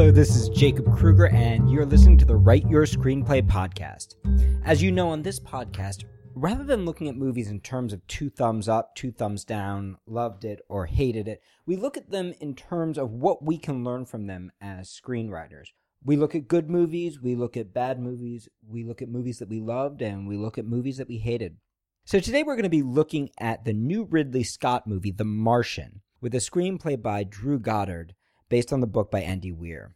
Hello, this is Jacob Krueger, and you're listening to the Write Your Screenplay podcast. As you know, on this podcast, rather than looking at movies in terms of two thumbs up, two thumbs down, loved it or hated it, we look at them in terms of what we can learn from them as screenwriters. We look at good movies, we look at bad movies, we look at movies that we loved, and we look at movies that we hated. So today we're going to be looking at the new Ridley Scott movie, The Martian, with a screenplay by Drew Goddard based on the book by Andy Weir.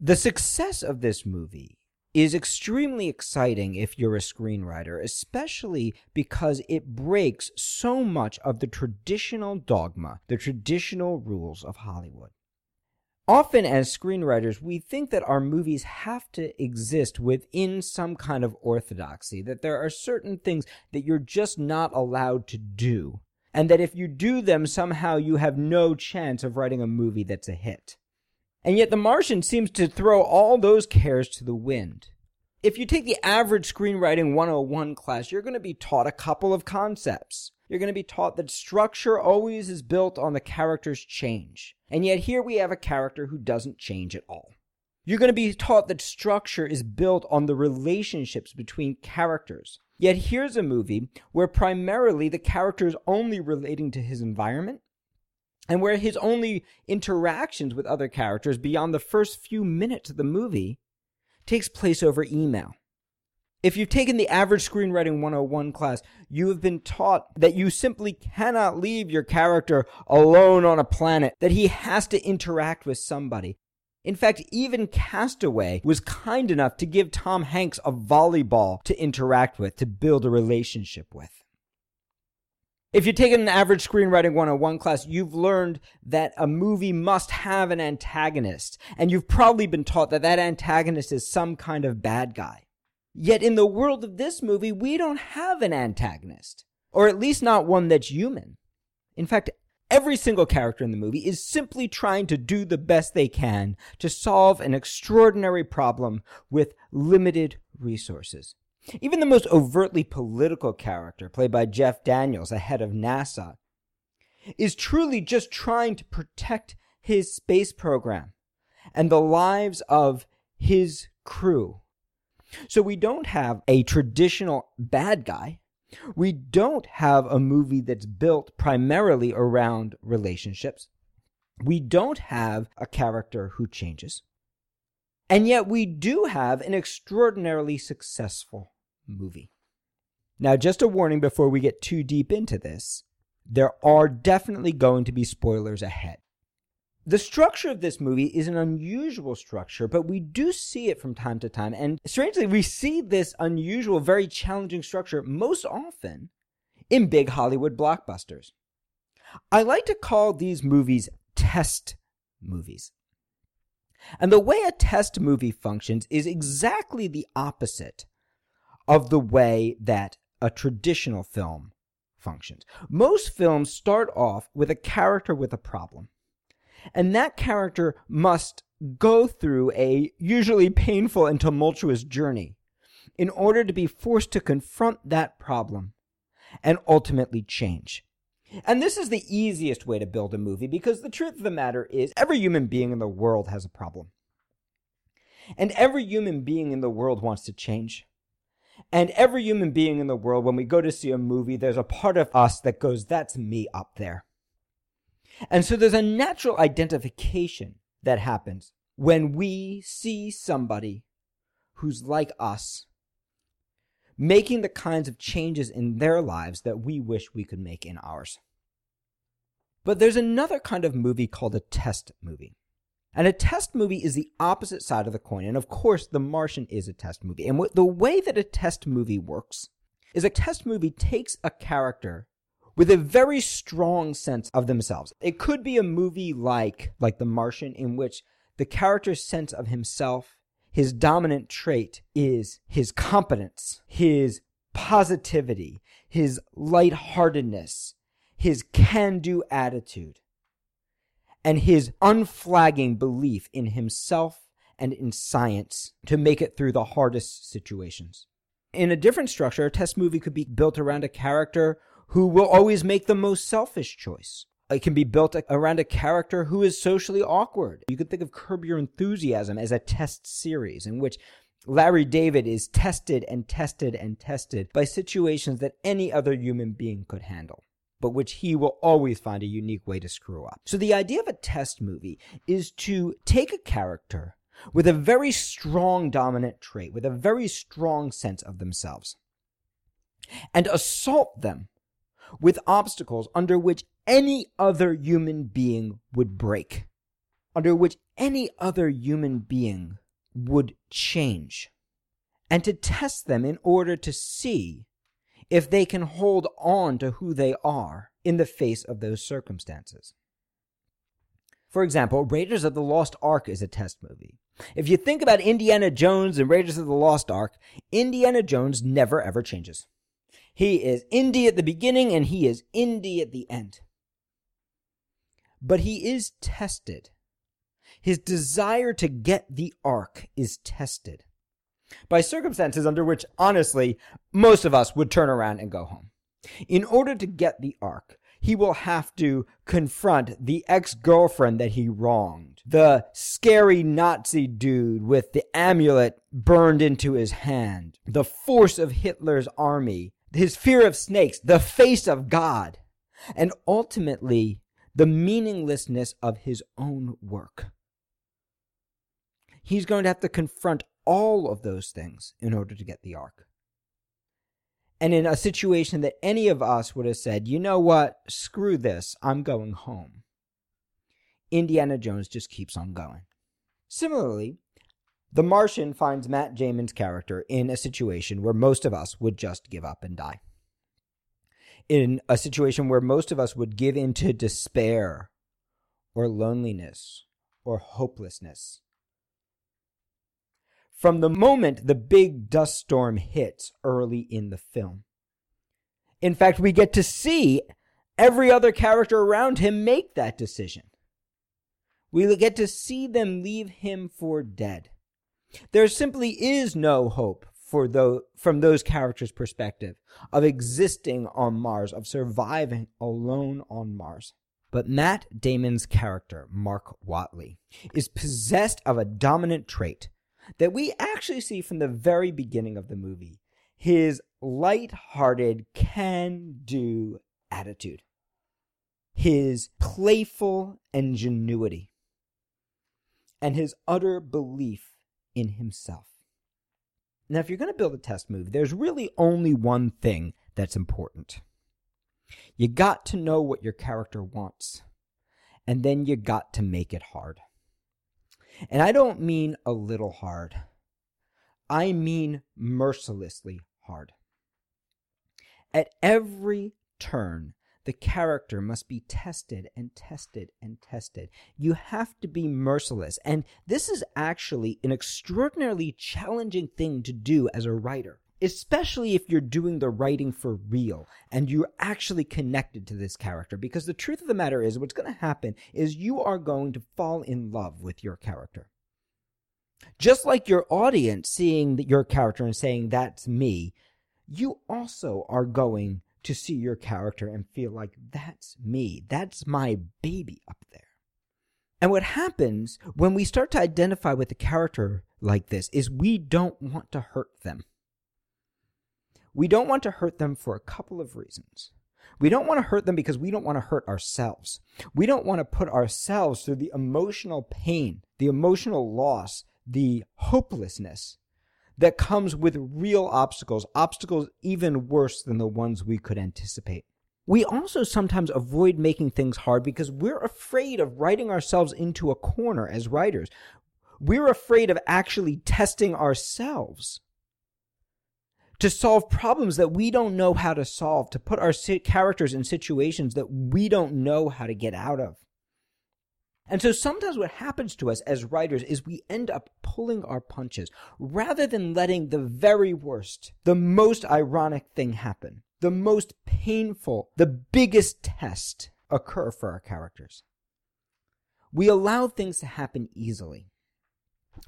The success of this movie is extremely exciting if you're a screenwriter, especially because it breaks so much of the traditional dogma, the traditional rules of Hollywood. Often, as screenwriters, we think that our movies have to exist within some kind of orthodoxy, that there are certain things that you're just not allowed to do and that if you do them, somehow you have no chance of writing a movie that's a hit. And yet, The Martian seems to throw all those cares to the wind. If you take the average screenwriting 101 class, you're going to be taught a couple of concepts. You're going to be taught that structure always is built on the character's change. And yet, here we have a character who doesn't change at all. You're going to be taught that structure is built on the relationships between characters. Yet here's a movie where primarily the character is only relating to his environment and where his only interactions with other characters beyond the first few minutes of the movie takes place over email. If you've taken the average screenwriting 101 class, you have been taught that you simply cannot leave your character alone on a planet, that he has to interact with somebody. In fact, even Castaway was kind enough to give Tom Hanks a volleyball to interact with, to build a relationship with. If you've taken an average screenwriting 101 class, you've learned that a movie must have an antagonist, and you've probably been taught that that antagonist is some kind of bad guy. Yet in the world of this movie, we don't have an antagonist, or at least not one that's human. In fact, Every single character in the movie is simply trying to do the best they can to solve an extraordinary problem with limited resources. Even the most overtly political character, played by Jeff Daniels, a head of NASA, is truly just trying to protect his space program and the lives of his crew. So we don't have a traditional bad guy. We don't have a movie that's built primarily around relationships. We don't have a character who changes. And yet we do have an extraordinarily successful movie. Now, just a warning before we get too deep into this there are definitely going to be spoilers ahead. The structure of this movie is an unusual structure, but we do see it from time to time. And strangely, we see this unusual, very challenging structure most often in big Hollywood blockbusters. I like to call these movies test movies. And the way a test movie functions is exactly the opposite of the way that a traditional film functions. Most films start off with a character with a problem. And that character must go through a usually painful and tumultuous journey in order to be forced to confront that problem and ultimately change. And this is the easiest way to build a movie because the truth of the matter is every human being in the world has a problem. And every human being in the world wants to change. And every human being in the world, when we go to see a movie, there's a part of us that goes, that's me up there. And so there's a natural identification that happens when we see somebody who's like us making the kinds of changes in their lives that we wish we could make in ours. But there's another kind of movie called a test movie. And a test movie is the opposite side of the coin. And of course, The Martian is a test movie. And the way that a test movie works is a test movie takes a character with a very strong sense of themselves. It could be a movie like like The Martian in which the character's sense of himself, his dominant trait is his competence, his positivity, his lightheartedness, his can-do attitude, and his unflagging belief in himself and in science to make it through the hardest situations. In a different structure, a test movie could be built around a character who will always make the most selfish choice. It can be built around a character who is socially awkward. You could think of Curb Your Enthusiasm as a test series in which Larry David is tested and tested and tested by situations that any other human being could handle, but which he will always find a unique way to screw up. So the idea of a test movie is to take a character with a very strong dominant trait, with a very strong sense of themselves, and assault them with obstacles under which any other human being would break, under which any other human being would change, and to test them in order to see if they can hold on to who they are in the face of those circumstances. For example, Raiders of the Lost Ark is a test movie. If you think about Indiana Jones and Raiders of the Lost Ark, Indiana Jones never ever changes. He is Indy at the beginning and he is Indy at the end. But he is tested his desire to get the ark is tested by circumstances under which, honestly, most of us would turn around and go home. In order to get the ark, he will have to confront the ex girlfriend that he wronged, the scary Nazi dude with the amulet burned into his hand, the force of Hitler's army, his fear of snakes, the face of God, and ultimately the meaninglessness of his own work he's going to have to confront all of those things in order to get the ark. And in a situation that any of us would have said, you know what, screw this, I'm going home. Indiana Jones just keeps on going. Similarly, the Martian finds Matt Damon's character in a situation where most of us would just give up and die. In a situation where most of us would give into despair or loneliness or hopelessness from the moment the big dust storm hits early in the film. In fact, we get to see every other character around him make that decision. We get to see them leave him for dead. There simply is no hope for those, from those characters' perspective of existing on Mars, of surviving alone on Mars. But Matt Damon's character, Mark Watney, is possessed of a dominant trait that we actually see from the very beginning of the movie his light-hearted can-do attitude his playful ingenuity and his utter belief in himself. Now if you're going to build a test movie there's really only one thing that's important. You got to know what your character wants and then you got to make it hard. And I don't mean a little hard, I mean mercilessly hard. At every turn, the character must be tested and tested and tested. You have to be merciless. And this is actually an extraordinarily challenging thing to do as a writer especially if you're doing the writing for real and you're actually connected to this character. Because the truth of the matter is, what's going to happen is you are going to fall in love with your character. Just like your audience seeing your character and saying, That's me, you also are going to see your character and feel like, That's me. That's my baby up there. And what happens when we start to identify with a character like this is we don't want to hurt them. We don't want to hurt them for a couple of reasons. We don't want to hurt them because we don't want to hurt ourselves. We don't want to put ourselves through the emotional pain, the emotional loss, the hopelessness that comes with real obstacles, obstacles even worse than the ones we could anticipate. We also sometimes avoid making things hard because we're afraid of writing ourselves into a corner as writers. We're afraid of actually testing ourselves to solve problems that we don't know how to solve, to put our characters in situations that we don't know how to get out of. And so sometimes what happens to us as writers is we end up pulling our punches rather than letting the very worst, the most ironic thing happen, the most painful, the biggest test occur for our characters. We allow things to happen easily.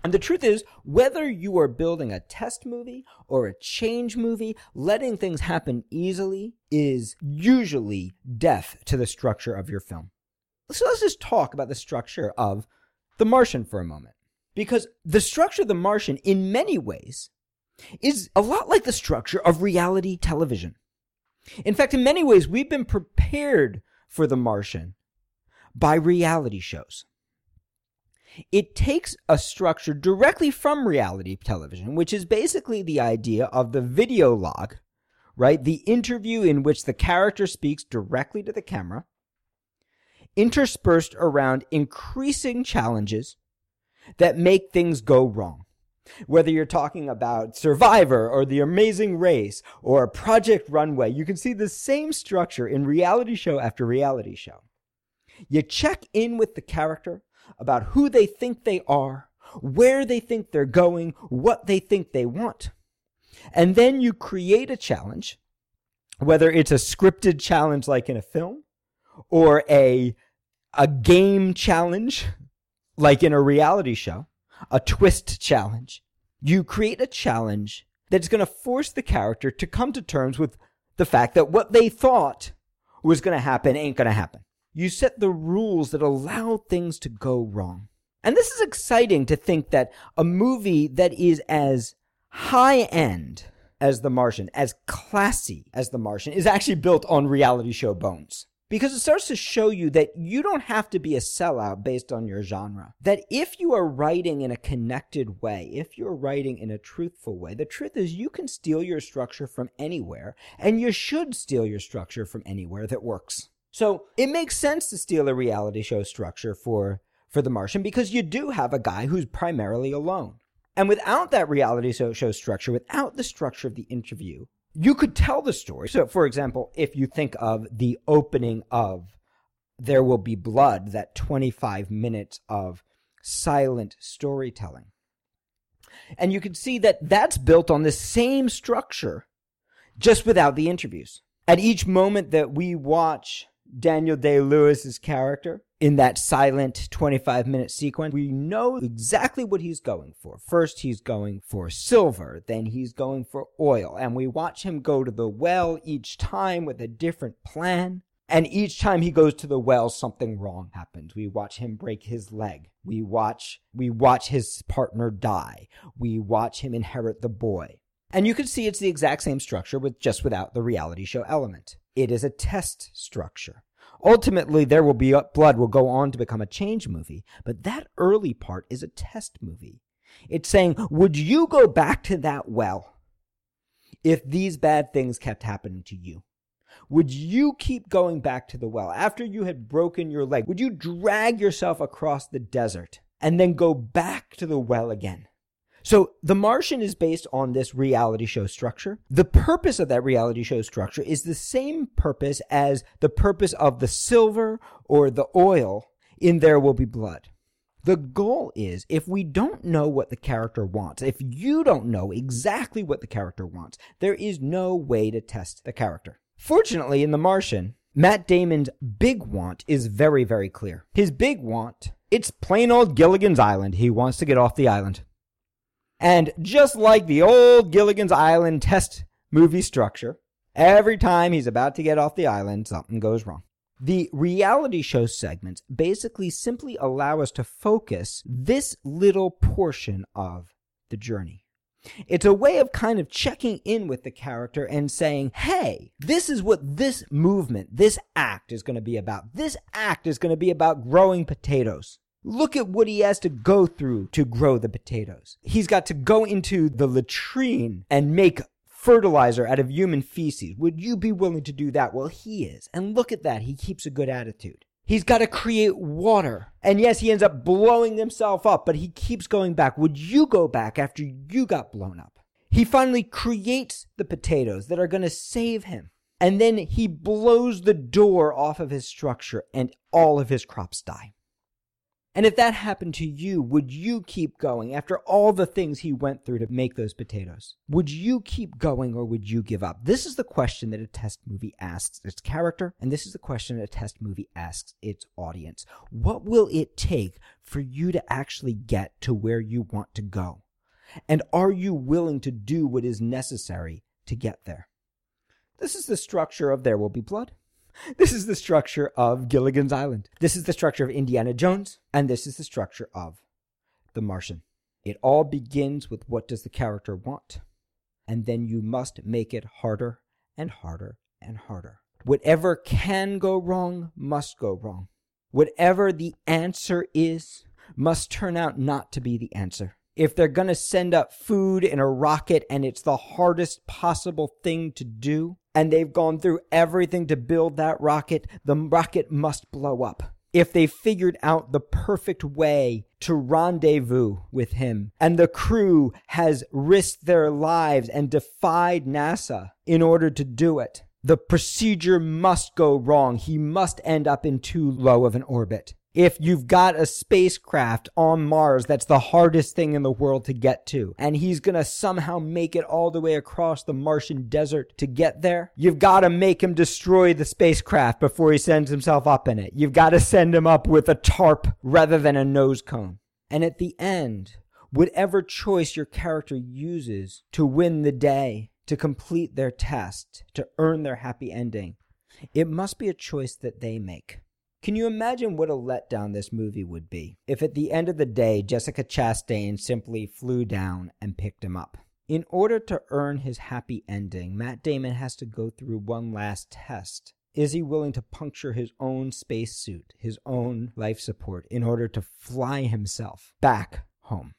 And the truth is, whether you are building a test movie or a change movie, letting things happen easily is usually death to the structure of your film. So let's just talk about the structure of The Martian for a moment. Because the structure of The Martian, in many ways, is a lot like the structure of reality television. In fact, in many ways, we've been prepared for The Martian by reality shows. It takes a structure directly from reality television, which is basically the idea of the video log, right? The interview in which the character speaks directly to the camera, interspersed around increasing challenges that make things go wrong. Whether you're talking about Survivor or The Amazing Race or Project Runway, you can see the same structure in reality show after reality show. You check in with the character about who they think they are, where they think they're going, what they think they want. And then you create a challenge, whether it's a scripted challenge like in a film or a, a game challenge like in a reality show, a twist challenge. You create a challenge that's going to force the character to come to terms with the fact that what they thought was going to happen ain't going to happen. You set the rules that allow things to go wrong. And this is exciting to think that a movie that is as high end as The Martian, as classy as The Martian, is actually built on reality show bones. Because it starts to show you that you don't have to be a sellout based on your genre. That if you are writing in a connected way, if you're writing in a truthful way, the truth is you can steal your structure from anywhere, and you should steal your structure from anywhere that works. So it makes sense to steal a reality show structure for, for The Martian because you do have a guy who's primarily alone. And without that reality show structure, without the structure of the interview, you could tell the story. So, for example, if you think of the opening of There Will Be Blood, that 25 minutes of silent storytelling. And you can see that that's built on the same structure, just without the interviews. At each moment that we watch Daniel Day Lewis's character in that silent 25 minute sequence, we know exactly what he's going for. First, he's going for silver, then he's going for oil, and we watch him go to the well each time with a different plan. And each time he goes to the well, something wrong happens. We watch him break his leg. We watch, we watch his partner die. We watch him inherit the boy. And you can see it's the exact same structure with just without the reality show element. It is a test structure. Ultimately, There Will Be uh, Blood will go on to become a change movie, but that early part is a test movie. It's saying, would you go back to that well if these bad things kept happening to you? Would you keep going back to the well after you had broken your leg? Would you drag yourself across the desert and then go back to the well again? So The Martian is based on this reality show structure. The purpose of that reality show structure is the same purpose as the purpose of the silver or the oil in There Will Be Blood. The goal is if we don't know what the character wants, if you don't know exactly what the character wants, there is no way to test the character. Fortunately, in The Martian, Matt Damon's big want is very, very clear. His big want, it's plain old Gilligan's Island. He wants to get off the island. And just like the old Gilligan's Island test movie structure, every time he's about to get off the island, something goes wrong. The reality show segments basically simply allow us to focus this little portion of the journey. It's a way of kind of checking in with the character and saying, hey, this is what this movement, this act is going to be about. This act is going to be about growing potatoes. Look at what he has to go through to grow the potatoes. He's got to go into the latrine and make fertilizer out of human feces. Would you be willing to do that? Well, he is. And look at that. He keeps a good attitude. He's got to create water. And yes, he ends up blowing himself up, but he keeps going back. Would you go back after you got blown up? He finally creates the potatoes that are going to save him. And then he blows the door off of his structure and all of his crops die. And if that happened to you, would you keep going after all the things he went through to make those potatoes? Would you keep going or would you give up? This is the question that a test movie asks its character, and this is the question that a test movie asks its audience. What will it take for you to actually get to where you want to go? And are you willing to do what is necessary to get there? This is the structure of There Will Be Blood. This is the structure of Gilligan's Island. This is the structure of Indiana Jones. And this is the structure of The Martian. It all begins with what does the character want? And then you must make it harder and harder and harder. Whatever can go wrong must go wrong. Whatever the answer is must turn out not to be the answer. If they're going to send up food in a rocket and it's the hardest possible thing to do, and they've gone through everything to build that rocket, the rocket must blow up. If they figured out the perfect way to rendezvous with him, and the crew has risked their lives and defied NASA in order to do it, the procedure must go wrong. He must end up in too low of an orbit if you've got a spacecraft on Mars that's the hardest thing in the world to get to, and he's gonna somehow make it all the way across the Martian desert to get there, you've gotta make him destroy the spacecraft before he sends himself up in it. You've gotta send him up with a tarp rather than a nose cone. And at the end, whatever choice your character uses to win the day, to complete their test, to earn their happy ending, it must be a choice that they make. Can you imagine what a letdown this movie would be if at the end of the day Jessica Chastain simply flew down and picked him up? In order to earn his happy ending, Matt Damon has to go through one last test. Is he willing to puncture his own spacesuit, his own life support, in order to fly himself back home?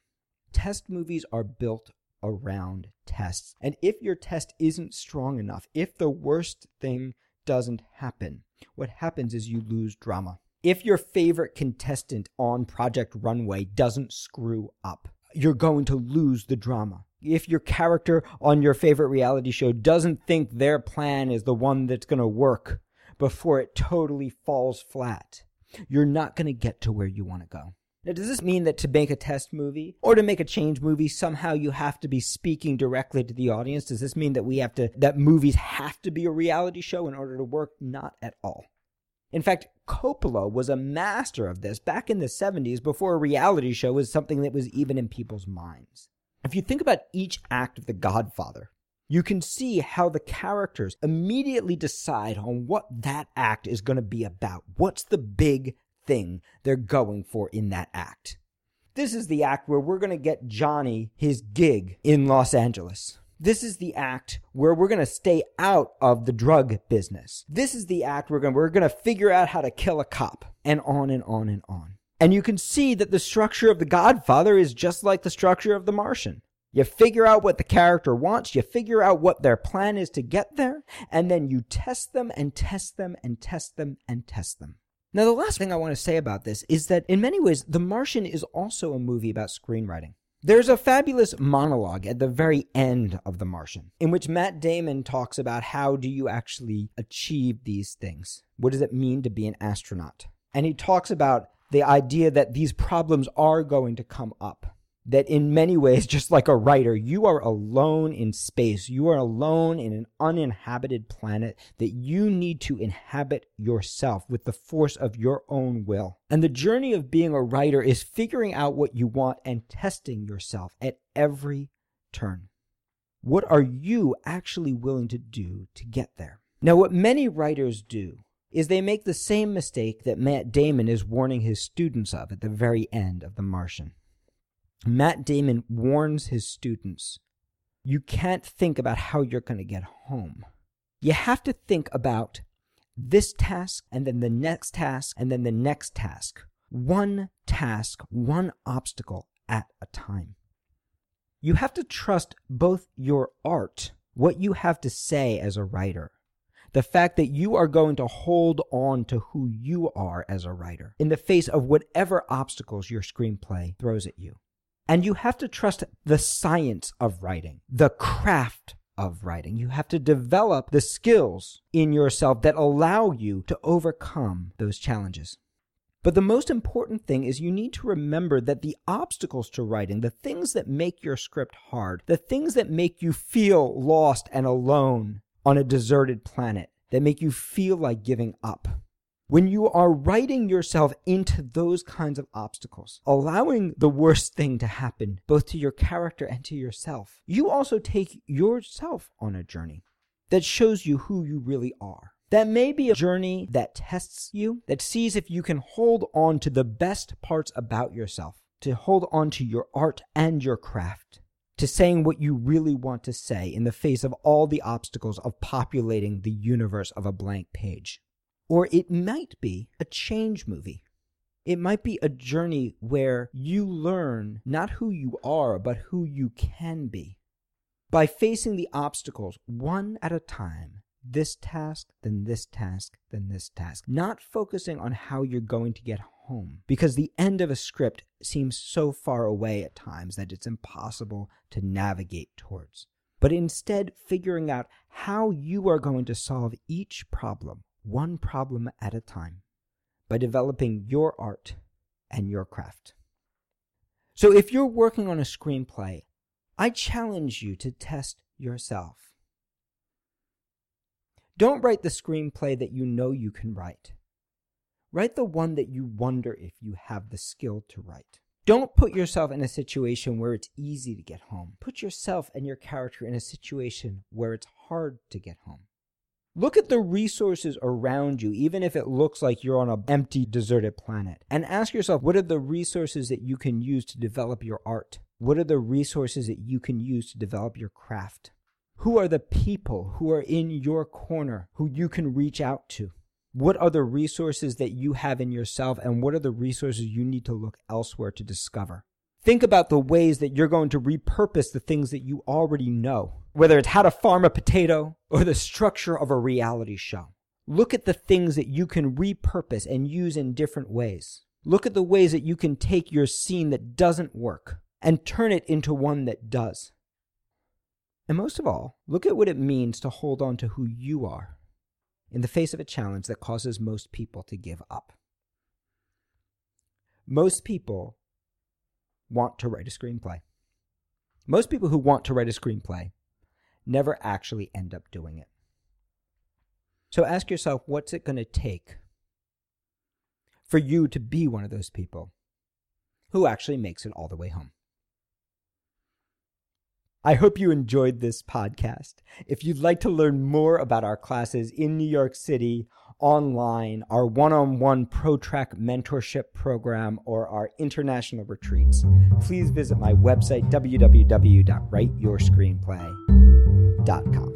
Test movies are built around tests. And if your test isn't strong enough, if the worst thing doesn't happen, what happens is you lose drama. If your favorite contestant on Project Runway doesn't screw up, you're going to lose the drama. If your character on your favorite reality show doesn't think their plan is the one that's going to work before it totally falls flat, you're not going to get to where you want to go. Now, does this mean that to make a test movie or to make a change movie, somehow you have to be speaking directly to the audience? Does this mean that we have to, that movies have to be a reality show in order to work? Not at all. In fact, Coppola was a master of this back in the 70s before a reality show was something that was even in people's minds. If you think about each act of The Godfather, you can see how the characters immediately decide on what that act is going to be about. What's the big thing they're going for in that act. This is the act where we're going to get Johnny his gig in Los Angeles. This is the act where we're going to stay out of the drug business. This is the act we're going we're going to figure out how to kill a cop and on and on and on. And you can see that the structure of The Godfather is just like the structure of The Martian. You figure out what the character wants, you figure out what their plan is to get there, and then you test them and test them and test them and test them. Now, the last thing I want to say about this is that in many ways, The Martian is also a movie about screenwriting. There's a fabulous monologue at the very end of The Martian in which Matt Damon talks about how do you actually achieve these things? What does it mean to be an astronaut? And he talks about the idea that these problems are going to come up that in many ways, just like a writer, you are alone in space. You are alone in an uninhabited planet that you need to inhabit yourself with the force of your own will. And the journey of being a writer is figuring out what you want and testing yourself at every turn. What are you actually willing to do to get there? Now, what many writers do is they make the same mistake that Matt Damon is warning his students of at the very end of The Martian. Matt Damon warns his students you can't think about how you're going to get home. You have to think about this task and then the next task and then the next task. One task, one obstacle at a time. You have to trust both your art, what you have to say as a writer, the fact that you are going to hold on to who you are as a writer in the face of whatever obstacles your screenplay throws at you. And you have to trust the science of writing, the craft of writing. You have to develop the skills in yourself that allow you to overcome those challenges. But the most important thing is you need to remember that the obstacles to writing, the things that make your script hard, the things that make you feel lost and alone on a deserted planet, that make you feel like giving up, when you are writing yourself into those kinds of obstacles, allowing the worst thing to happen, both to your character and to yourself, you also take yourself on a journey that shows you who you really are. That may be a journey that tests you, that sees if you can hold on to the best parts about yourself, to hold on to your art and your craft, to saying what you really want to say in the face of all the obstacles of populating the universe of a blank page. Or it might be a change movie. It might be a journey where you learn not who you are, but who you can be. By facing the obstacles one at a time, this task, then this task, then this task, not focusing on how you're going to get home, because the end of a script seems so far away at times that it's impossible to navigate towards. But instead, figuring out how you are going to solve each problem, one problem at a time by developing your art and your craft. So if you're working on a screenplay, I challenge you to test yourself. Don't write the screenplay that you know you can write. Write the one that you wonder if you have the skill to write. Don't put yourself in a situation where it's easy to get home. Put yourself and your character in a situation where it's hard to get home. Look at the resources around you, even if it looks like you're on an empty, deserted planet, and ask yourself what are the resources that you can use to develop your art? What are the resources that you can use to develop your craft? Who are the people who are in your corner who you can reach out to? What are the resources that you have in yourself, and what are the resources you need to look elsewhere to discover? Think about the ways that you're going to repurpose the things that you already know, whether it's how to farm a potato or the structure of a reality show. Look at the things that you can repurpose and use in different ways. Look at the ways that you can take your scene that doesn't work and turn it into one that does. And most of all, look at what it means to hold on to who you are in the face of a challenge that causes most people to give up. Most people want to write a screenplay. Most people who want to write a screenplay never actually end up doing it. So ask yourself what's it going to take for you to be one of those people who actually makes it all the way home? I hope you enjoyed this podcast. If you'd like to learn more about our classes in New York City, online, our one on one ProTrack mentorship program, or our international retreats, please visit my website, www.writeyourscreenplay.com www.thebrandonbrown.com.